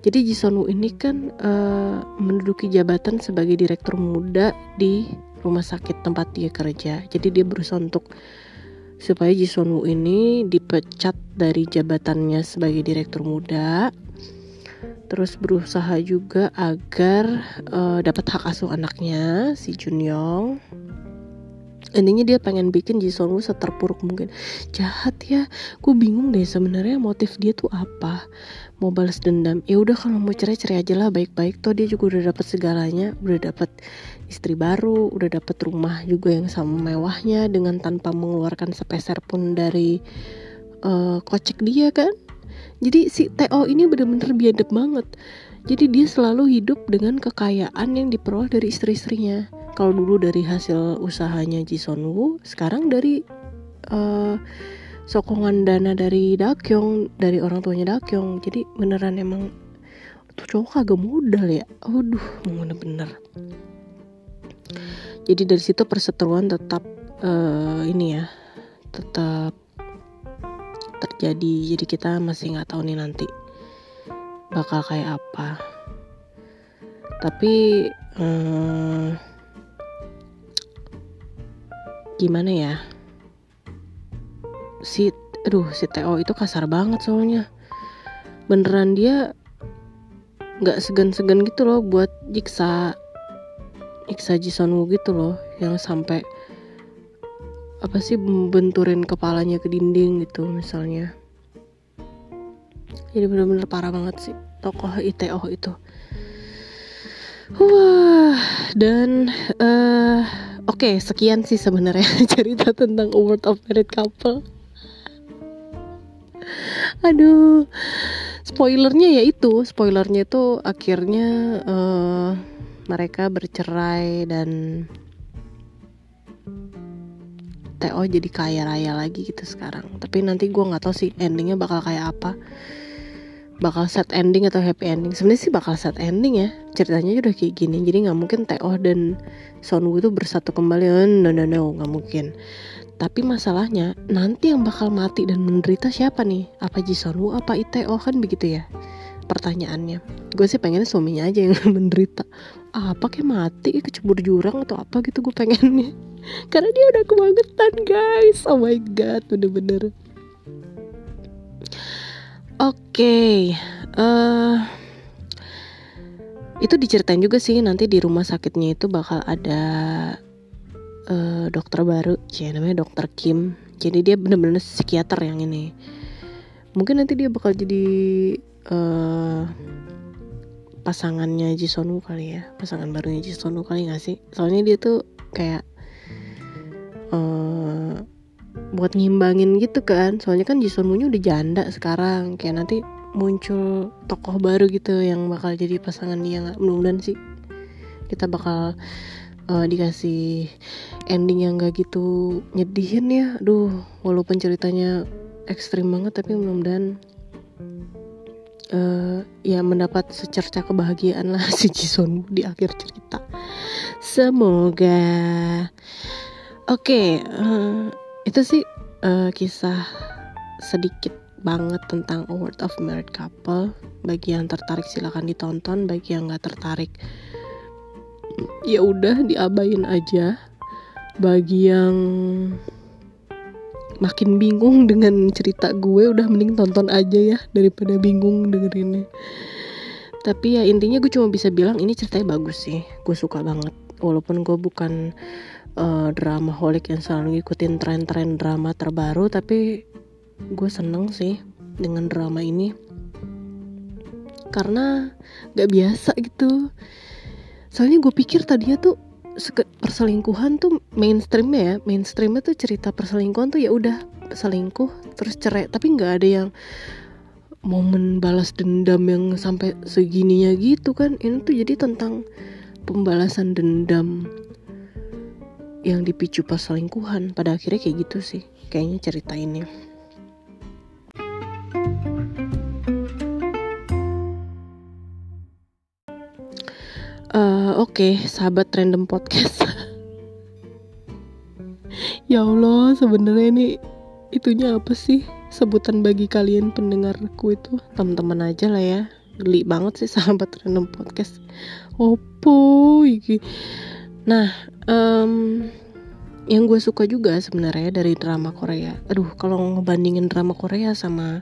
jadi Jisoo Woo ini kan uh, menduduki jabatan sebagai direktur muda di rumah sakit tempat dia kerja. Jadi dia berusaha untuk supaya Ji Sun Woo ini dipecat dari jabatannya sebagai direktur muda. Terus berusaha juga agar uh, dapat hak asuh anaknya si Jun Yong. intinya dia pengen bikin Jisoo Woo seterpuruk mungkin jahat ya gue bingung deh sebenarnya motif dia tuh apa mau balas dendam. Ya udah kalau mau cerai cerai aja lah baik-baik. Toh dia juga udah dapat segalanya udah dapat istri baru udah dapat rumah juga yang sama mewahnya dengan tanpa mengeluarkan sepeser pun dari uh, kocek dia kan? Jadi si Teo ini bener-bener biadab banget. Jadi dia selalu hidup dengan kekayaan yang diperoleh dari istri-istrinya. Kalau dulu dari hasil usahanya Woo sekarang dari uh, sokongan dana dari Dakyong dari orang tuanya Dakyong. Jadi beneran emang tuh cowok kagak modal ya. Aduh bener-bener. Jadi dari situ perseteruan tetap uh, ini ya tetap terjadi. Jadi kita masih nggak tahu nih nanti bakal kayak apa. Tapi um, gimana ya si aduh si Teo itu kasar banget soalnya. Beneran dia nggak segan-segan gitu loh buat jiksa jiksa Jisonwu gitu loh yang sampai apa sih benturin kepalanya ke dinding gitu misalnya. Jadi bener-bener parah banget sih tokoh ITO itu. Wah dan uh, Oke, okay, sekian sih sebenarnya [laughs] cerita tentang Award of Married Couple. Aduh, spoilernya ya itu, spoilernya itu akhirnya uh, mereka bercerai dan Teo jadi kaya raya lagi gitu sekarang. Tapi nanti gue nggak tahu sih endingnya bakal kayak apa. Bakal sad ending atau happy ending. Sebenarnya sih bakal sad ending ya. Ceritanya udah kayak gini jadi nggak mungkin Teo dan Sonwoo itu bersatu kembali. Oh, no no no nggak mungkin tapi masalahnya nanti yang bakal mati dan menderita siapa nih? Apa Ji Sonwoo apa Iteo kan begitu ya? Pertanyaannya gue sih pengen suaminya aja yang [laughs] menderita. Apa kayak mati kecebur jurang atau apa gitu gue pengennya? [laughs] Karena dia udah kebangetan guys. Oh my god bener-bener. Oke, okay. uh, eh, itu diceritain juga sih nanti di rumah sakitnya itu bakal ada uh, dokter baru, ya namanya dokter Kim. Jadi dia bener-bener psikiater yang ini. Mungkin nanti dia bakal jadi uh, pasangannya Jisonu kali ya, pasangan barunya Jisonu kali gak sih? Soalnya dia tuh kayak uh, buat ngimbangin gitu kan soalnya kan Jason Munya udah janda sekarang kayak nanti muncul tokoh baru gitu yang bakal jadi pasangan dia nggak mudah-mudahan sih kita bakal uh, dikasih ending yang gak gitu nyedihin ya. Aduh walaupun ceritanya ekstrim banget tapi mudah-mudahan uh, ya mendapat secerca kebahagiaan lah [laughs] si Jisoo di akhir cerita. Semoga. Oke okay, uh, eh, itu sih uh, kisah sedikit banget tentang Award of Married Couple. Bagi yang tertarik silahkan ditonton. Bagi yang nggak tertarik ya udah diabain aja. Bagi yang makin bingung dengan cerita gue udah mending tonton aja ya daripada bingung dengerinnya. Tapi ya intinya gue cuma bisa bilang ini ceritanya bagus sih. Gue suka banget. Walaupun gue bukan uh, drama holik yang selalu ngikutin tren-tren drama terbaru tapi gue seneng sih dengan drama ini. Karena gak biasa gitu soalnya gue pikir tadinya tuh perselingkuhan tuh mainstreamnya ya. Mainstreamnya tuh cerita perselingkuhan tuh ya udah selingkuh terus cerai. Tapi nggak ada yang momen balas dendam yang sampai segininya gitu kan. Ini tuh jadi tentang pembalasan dendam yang dipicu pas selingkuhan pada akhirnya kayak gitu sih kayaknya cerita ini oke okay, sahabat random podcast. [laughs] Ya Allah sebenarnya ini itunya apa sih? Sebutan bagi kalian pendengarku itu. Teman-teman aja lah ya. Geli banget sih sahabat random podcast. Opo iki. Nah um, yang gue suka juga sebenarnya dari drama Korea. Aduh kalau ngebandingin drama Korea sama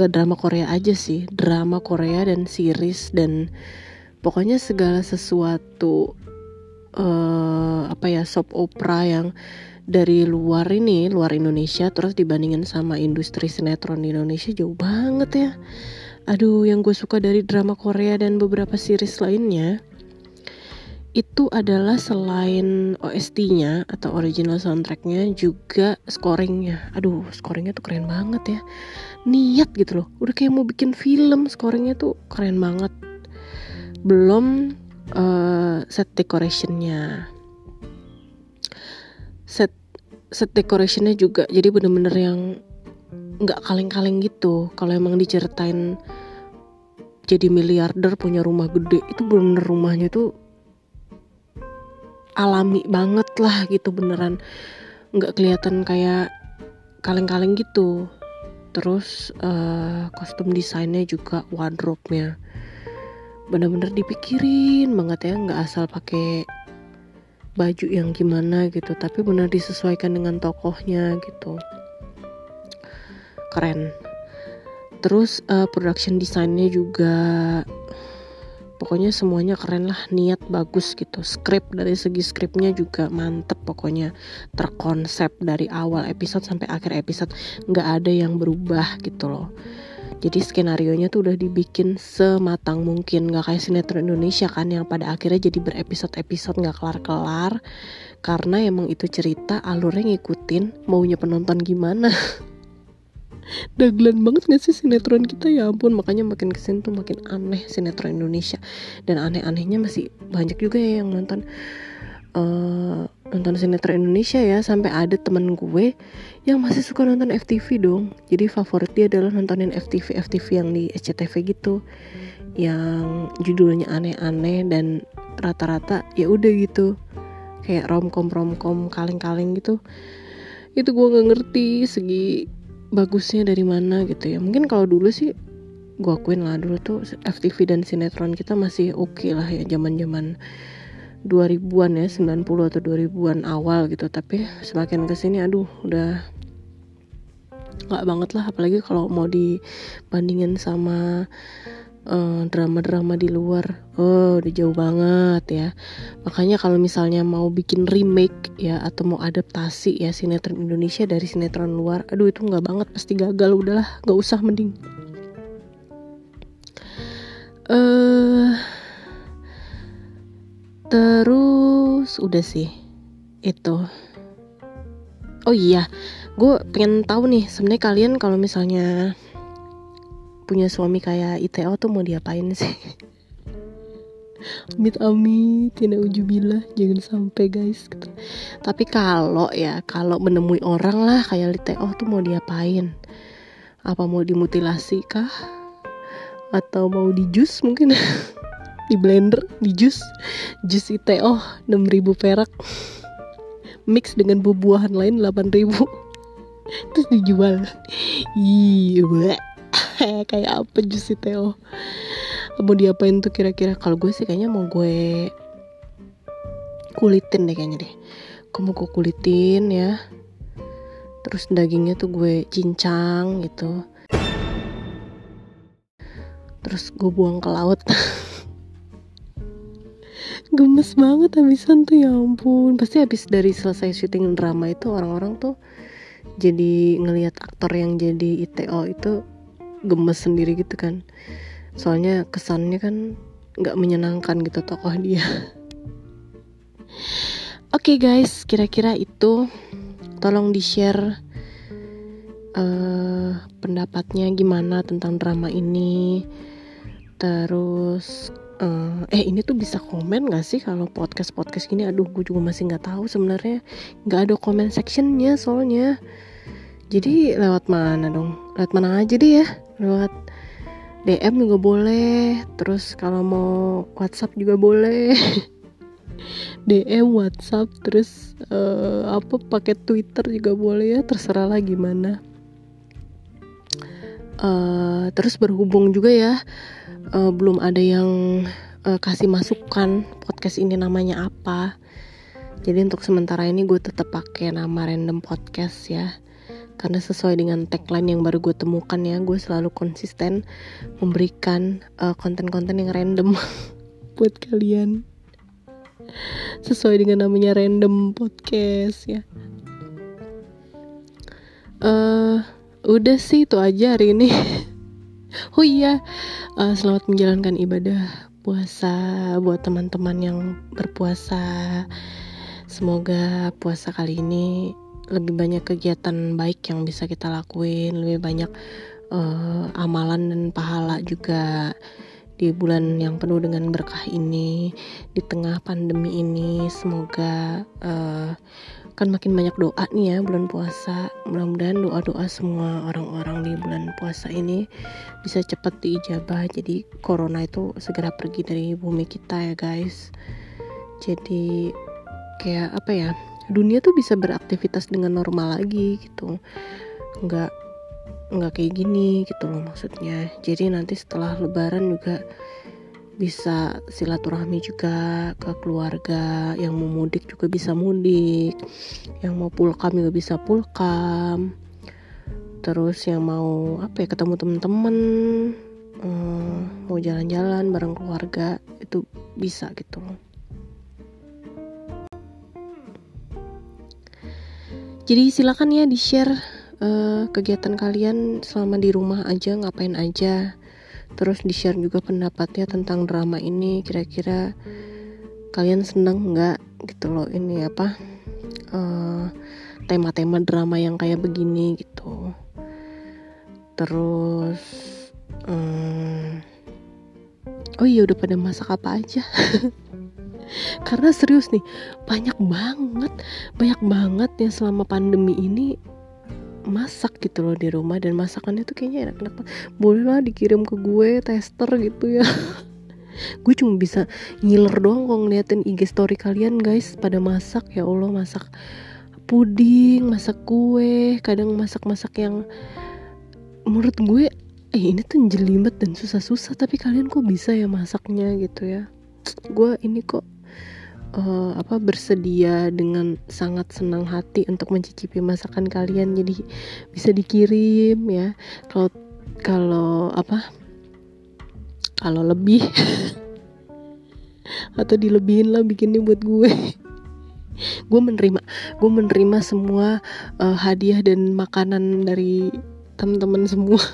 nggak drama Korea aja sih. Drama Korea dan series dan pokoknya segala sesuatu uh, apa ya soap opera yang dari luar ini luar Indonesia terus dibandingin sama industri sinetron di Indonesia jauh banget ya. Aduh yang gue suka dari drama Korea dan beberapa series lainnya itu adalah selain OST-nya atau original soundtracknya juga scoringnya. Aduh scoringnya tuh keren banget ya. Niat gitu loh. Udah kayak mau bikin film scoringnya tuh keren banget belum uh, set decorationnya. Set set decorationnya juga jadi bener-bener yang nggak kaleng-kaleng gitu. Kalau emang diceritain jadi miliarder punya rumah gede itu bener-bener rumahnya tuh alami banget lah gitu beneran. Nggak kelihatan kayak kaleng-kaleng gitu. Terus uh, kostum desainnya juga wardrobe-nya bener-bener dipikirin banget ya nggak asal pakai baju yang gimana gitu tapi benar disesuaikan dengan tokohnya gitu. Keren. Terus uh, production desainnya juga pokoknya semuanya keren lah niat bagus gitu. Skrip dari segi skripnya juga mantep pokoknya. Terkonsep dari awal episode sampai akhir episode nggak ada yang berubah gitu loh jadi skenario nya tuh udah dibikin sematang mungkin. Nggak kayak sinetron Indonesia kan yang pada akhirnya jadi berepisode-episode nggak kelar-kelar. Karena emang itu cerita alurnya ngikutin maunya penonton gimana. [laughs] Dagelan banget gak sih sinetron kita? Ya ampun makanya makin ke sini tuh makin aneh sinetron Indonesia. Dan aneh-anehnya masih banyak juga ya yang nonton uh, nonton sinetron Indonesia ya. Sampai ada temen gue yang masih suka nonton FTV dong. Jadi favorit dia adalah nontonin FTV FTV yang di SCTV gitu. Yang judulnya aneh-aneh dan rata-rata ya udah gitu. Kayak romcom romcom kaleng-kaleng gitu. Itu gue nggak ngerti segi bagusnya dari mana gitu ya. Mungkin kalau dulu sih gue akuin lah dulu tuh FTV dan sinetron kita masih oke okay lah ya zaman zaman 2000-an ya 90 atau 2000-an awal gitu. Tapi semakin ke sini aduh udah nggak banget lah apalagi kalau mau dibandingin sama eh, drama-drama di luar. Oh udah jauh banget ya. Makanya kalau misalnya mau bikin remake ya atau mau adaptasi ya sinetron Indonesia dari sinetron luar aduh itu nggak banget pasti gagal udahlah nggak usah mending. Uh, terus udah sih itu oh iya gue pengen tahu nih sebenarnya kalian kalau misalnya punya suami kayak ITO tuh mau diapain sih? [laughs] Amit amit tidak ujubilah jangan sampai guys gitu. tapi kalau ya kalau menemui orang lah kayak ITO tuh mau diapain? Apa mau dimutilasi kah? Atau mau di jus mungkin? [laughs] Di blender di jus. Jus ITO 6000 perak mix dengan buah-buahan lain 8000 [laughs] terus dijual. Iya [laughs] kayak apa Juicy Theo? Mau diapain tuh kira-kira? Kalau gue sih kayaknya mau gue kulitin deh kayaknya deh. Gue mau gue kulitin ya. Terus dagingnya tuh gue cincang gitu. Terus gue buang ke laut [laughs] gemes banget habisan tuh ya ampun. Pasti habis dari selesai syuting drama itu orang-orang tuh jadi ngelihat aktor yang jadi ITO itu gemes sendiri gitu kan. Soalnya kesannya kan nggak menyenangkan gitu tokoh dia. [laughs] Oke okay guys, kira-kira itu. Tolong di share uh, pendapatnya gimana tentang drama ini. Terus uh, eh ini tuh bisa komen gak sih kalau podcast podcast gini? Aduh, gue juga masih nggak tahu sebenarnya. Nggak ada comment sectionnya soalnya. Jadi lewat mana dong? Lewat mana aja deh ya? lewat DM juga boleh terus kalau mau WhatsApp juga boleh [laughs] DM WhatsApp terus uh, apa pakai Twitter juga boleh ya terserah lah gimana uh, terus berhubung juga ya uh, belum ada yang uh, kasih masukan podcast ini namanya apa. Jadi untuk sementara ini gue tetap pakai nama random podcast ya. Karena sesuai dengan tagline yang baru gue temukan ya gue selalu konsisten memberikan uh, konten-konten yang random [laughs] buat kalian. Sesuai dengan namanya random podcast ya. Uh, udah sih itu aja hari ini [laughs] oh iya uh, selamat menjalankan ibadah puasa buat teman-teman yang berpuasa. Semoga puasa kali ini lebih banyak kegiatan baik yang bisa kita lakuin lebih banyak uh, amalan dan pahala juga di bulan yang penuh dengan berkah ini di tengah pandemi ini. Semoga uh, kan makin banyak doa nih ya bulan puasa. Mudah-mudahan doa-doa semua orang-orang di bulan puasa ini bisa cepat diijabah. Jadi corona itu segera pergi dari bumi kita ya guys. Jadi kayak apa ya dunia tuh bisa beraktivitas dengan normal lagi gitu. Nggak nggak kayak gini gitu loh maksudnya. Jadi nanti setelah lebaran juga bisa silaturahmi juga ke keluarga yang mau mudik juga bisa mudik yang mau pulkam juga bisa pulkam. Terus yang mau apa ya ketemu temen-temen hmm, mau jalan-jalan bareng keluarga itu bisa gitu jadi silakan ya di share uh, kegiatan kalian selama di rumah aja ngapain aja terus di share juga pendapatnya tentang drama ini kira-kira kalian seneng nggak gitu loh ini apa eh, tema-tema drama yang kayak begini gitu. Terus um, oh iya udah pada masak apa aja? [laughs] Karena serius nih banyak banget banyak banget yang selama pandemi ini masak gitu loh di rumah dan masakannya tuh kayaknya enak-enak boleh lah dikirim ke gue tester gitu ya. [laughs] Gue cuma bisa ngiler doang kok ngeliatin IG story kalian guys. Pada masak ya Allah masak puding masak kue kadang masak-masak yang menurut gue eh ini tuh jelimet dan susah-susah tapi kalian kok bisa ya masaknya gitu ya? Gue ini kok uh, apa bersedia dengan sangat senang hati untuk mencicipi masakan kalian. Jadi bisa dikirim ya. Kalau kalau apa kalau lebih [laughs] atau dilebihin lah bikinnya buat gue. [laughs] Gue menerima gue menerima semua uh, hadiah dan makanan dari teman-teman semua. [laughs]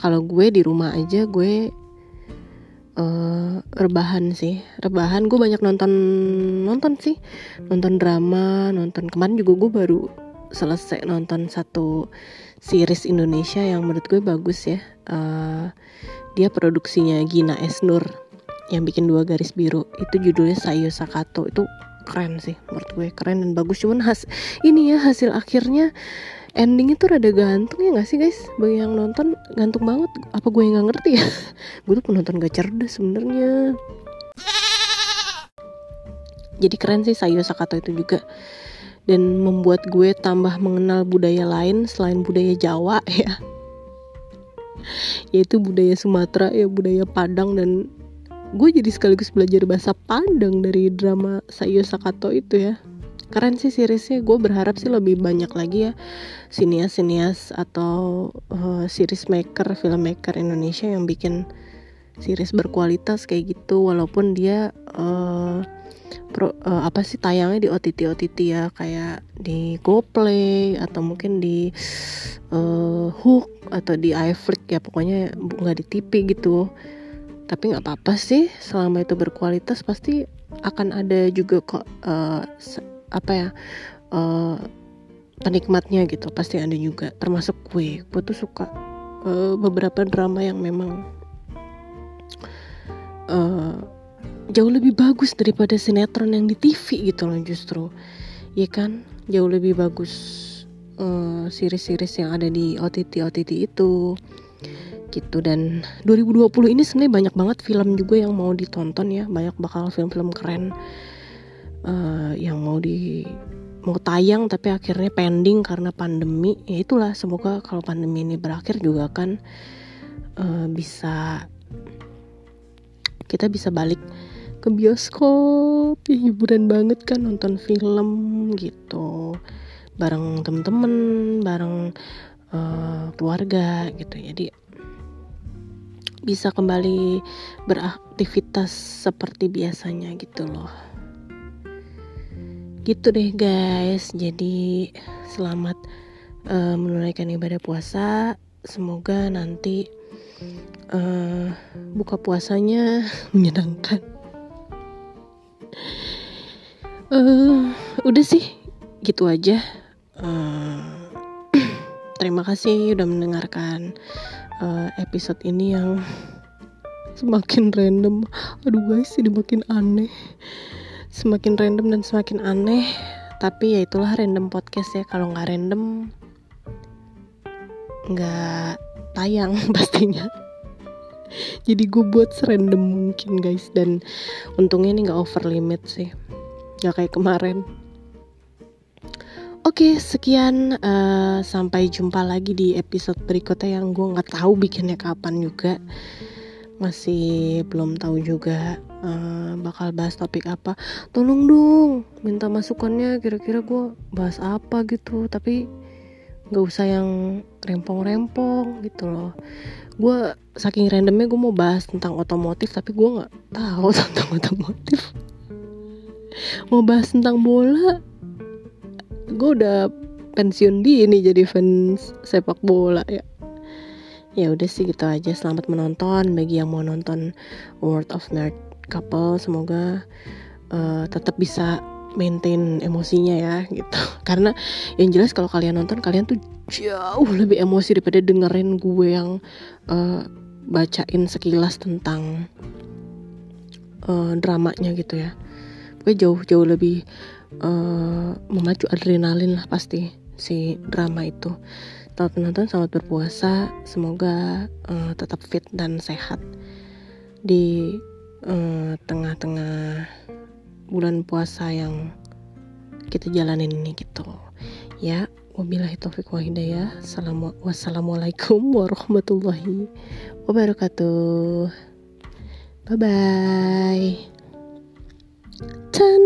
Kalau gue di rumah aja gue uh, rebahan sih. Rebahan gue banyak nonton nonton sih. Nonton drama nonton kemarin juga gue baru selesai nonton satu series Indonesia yang menurut gue bagus ya. Uh, dia produksinya Gina Esnur yang bikin dua garis biru. Itu judulnya Sayo Sakato. Itu keren sih menurut gue. Keren dan bagus. Cuman has ini ya hasil akhirnya endingnya tuh rada gantung ya gak sih guys? Bagi yang nonton gantung banget. Apa gue yang gak ngerti ya? [laughs] Gue tuh penonton gak cerdas sebenarnya. Jadi keren sih Sayo Sakato itu juga. Dan membuat gue tambah mengenal budaya lain selain budaya Jawa [laughs] ya. Yaitu budaya Sumatera ya budaya Padang dan gue jadi sekaligus belajar bahasa Padang dari drama Sayo Sakato itu ya keren sih seriesnya. Gue berharap sih lebih banyak lagi ya sinias-sinias atau uh, series maker filmmaker Indonesia yang bikin series berkualitas kayak gitu. Walaupun dia uh, pro, uh, apa sih tayangnya di OTT OTT ya. Kayak di GoPlay atau mungkin di uh, Hook atau di iFlix ya. Pokoknya nggak di TV gitu. Tapi nggak apa-apa sih. Selama itu berkualitas pasti akan ada juga kok uh, apa ya uh, penikmatnya gitu pasti ada juga. Termasuk gue gue tuh suka uh, beberapa drama yang memang uh, jauh lebih bagus daripada sinetron yang di TV gitu loh justru. Ya kan? Jauh lebih bagus uh, series-series yang ada di OTT OTT itu. Gitu. Dan 2020 ini sebenarnya banyak banget film juga yang mau ditonton ya. Banyak bakal film-film keren uh, yang mau di mau tayang tapi akhirnya pending karena pandemi. Ya itulah semoga kalau pandemi ini berakhir juga kan uh, bisa kita bisa balik ke bioskop. Ya hiburan banget kan nonton film gitu. Bareng temen-temen bareng uh, keluarga gitu. Jadi bisa kembali beraktivitas seperti biasanya gitu loh gitu deh guys. Jadi selamat uh, menunaikan ibadah puasa. Semoga nanti uh, buka puasanya [laughs] menyenangkan. Uh, udah sih gitu aja. Uh, [clears throat] terima kasih udah mendengarkan uh, episode ini yang [laughs] semakin random. Aduh guys ini makin aneh semakin random dan semakin aneh tapi ya itulah random podcast ya. Kalau nggak random nggak tayang [laughs] pastinya. Jadi gue buat serandom mungkin guys. Dan untungnya ini nggak over limit sih. Nggak kayak kemarin. Oke, sekian uh, sampai jumpa lagi di episode berikutnya yang gue nggak tahu bikinnya kapan juga, masih belum tahu juga uh, bakal bahas topik apa. Tolong dong, minta masukannya kira-kira gue bahas apa gitu, tapi nggak usah yang rempong-rempong gitu loh. Gue saking randomnya gue mau bahas tentang otomotif, tapi gue nggak tahu [laughs] tentang otomotif. mau bahas tentang bola, gue udah pensiun di ini jadi fans sepak bola ya ya udah sih gitu aja. Selamat menonton bagi yang mau nonton World of Nerd Couple. Semoga uh, tetap bisa maintain emosinya ya gitu. [laughs] Karena yang jelas kalau kalian nonton kalian tuh jauh lebih emosi daripada dengerin gue yang uh, bacain sekilas tentang uh, dramanya gitu ya. Gue jauh jauh lebih uh, memacu adrenalin lah pasti si drama itu. Selamat menonton, selamat berpuasa. Semoga uh, tetap fit dan sehat di eh, tengah-tengah uh, bulan puasa yang kita jalanin ini gitu. Ya, wabillahi taufiq wa hidayah. Wassalamualaikum warahmatullahi wabarakatuh. Bye bye. Ten.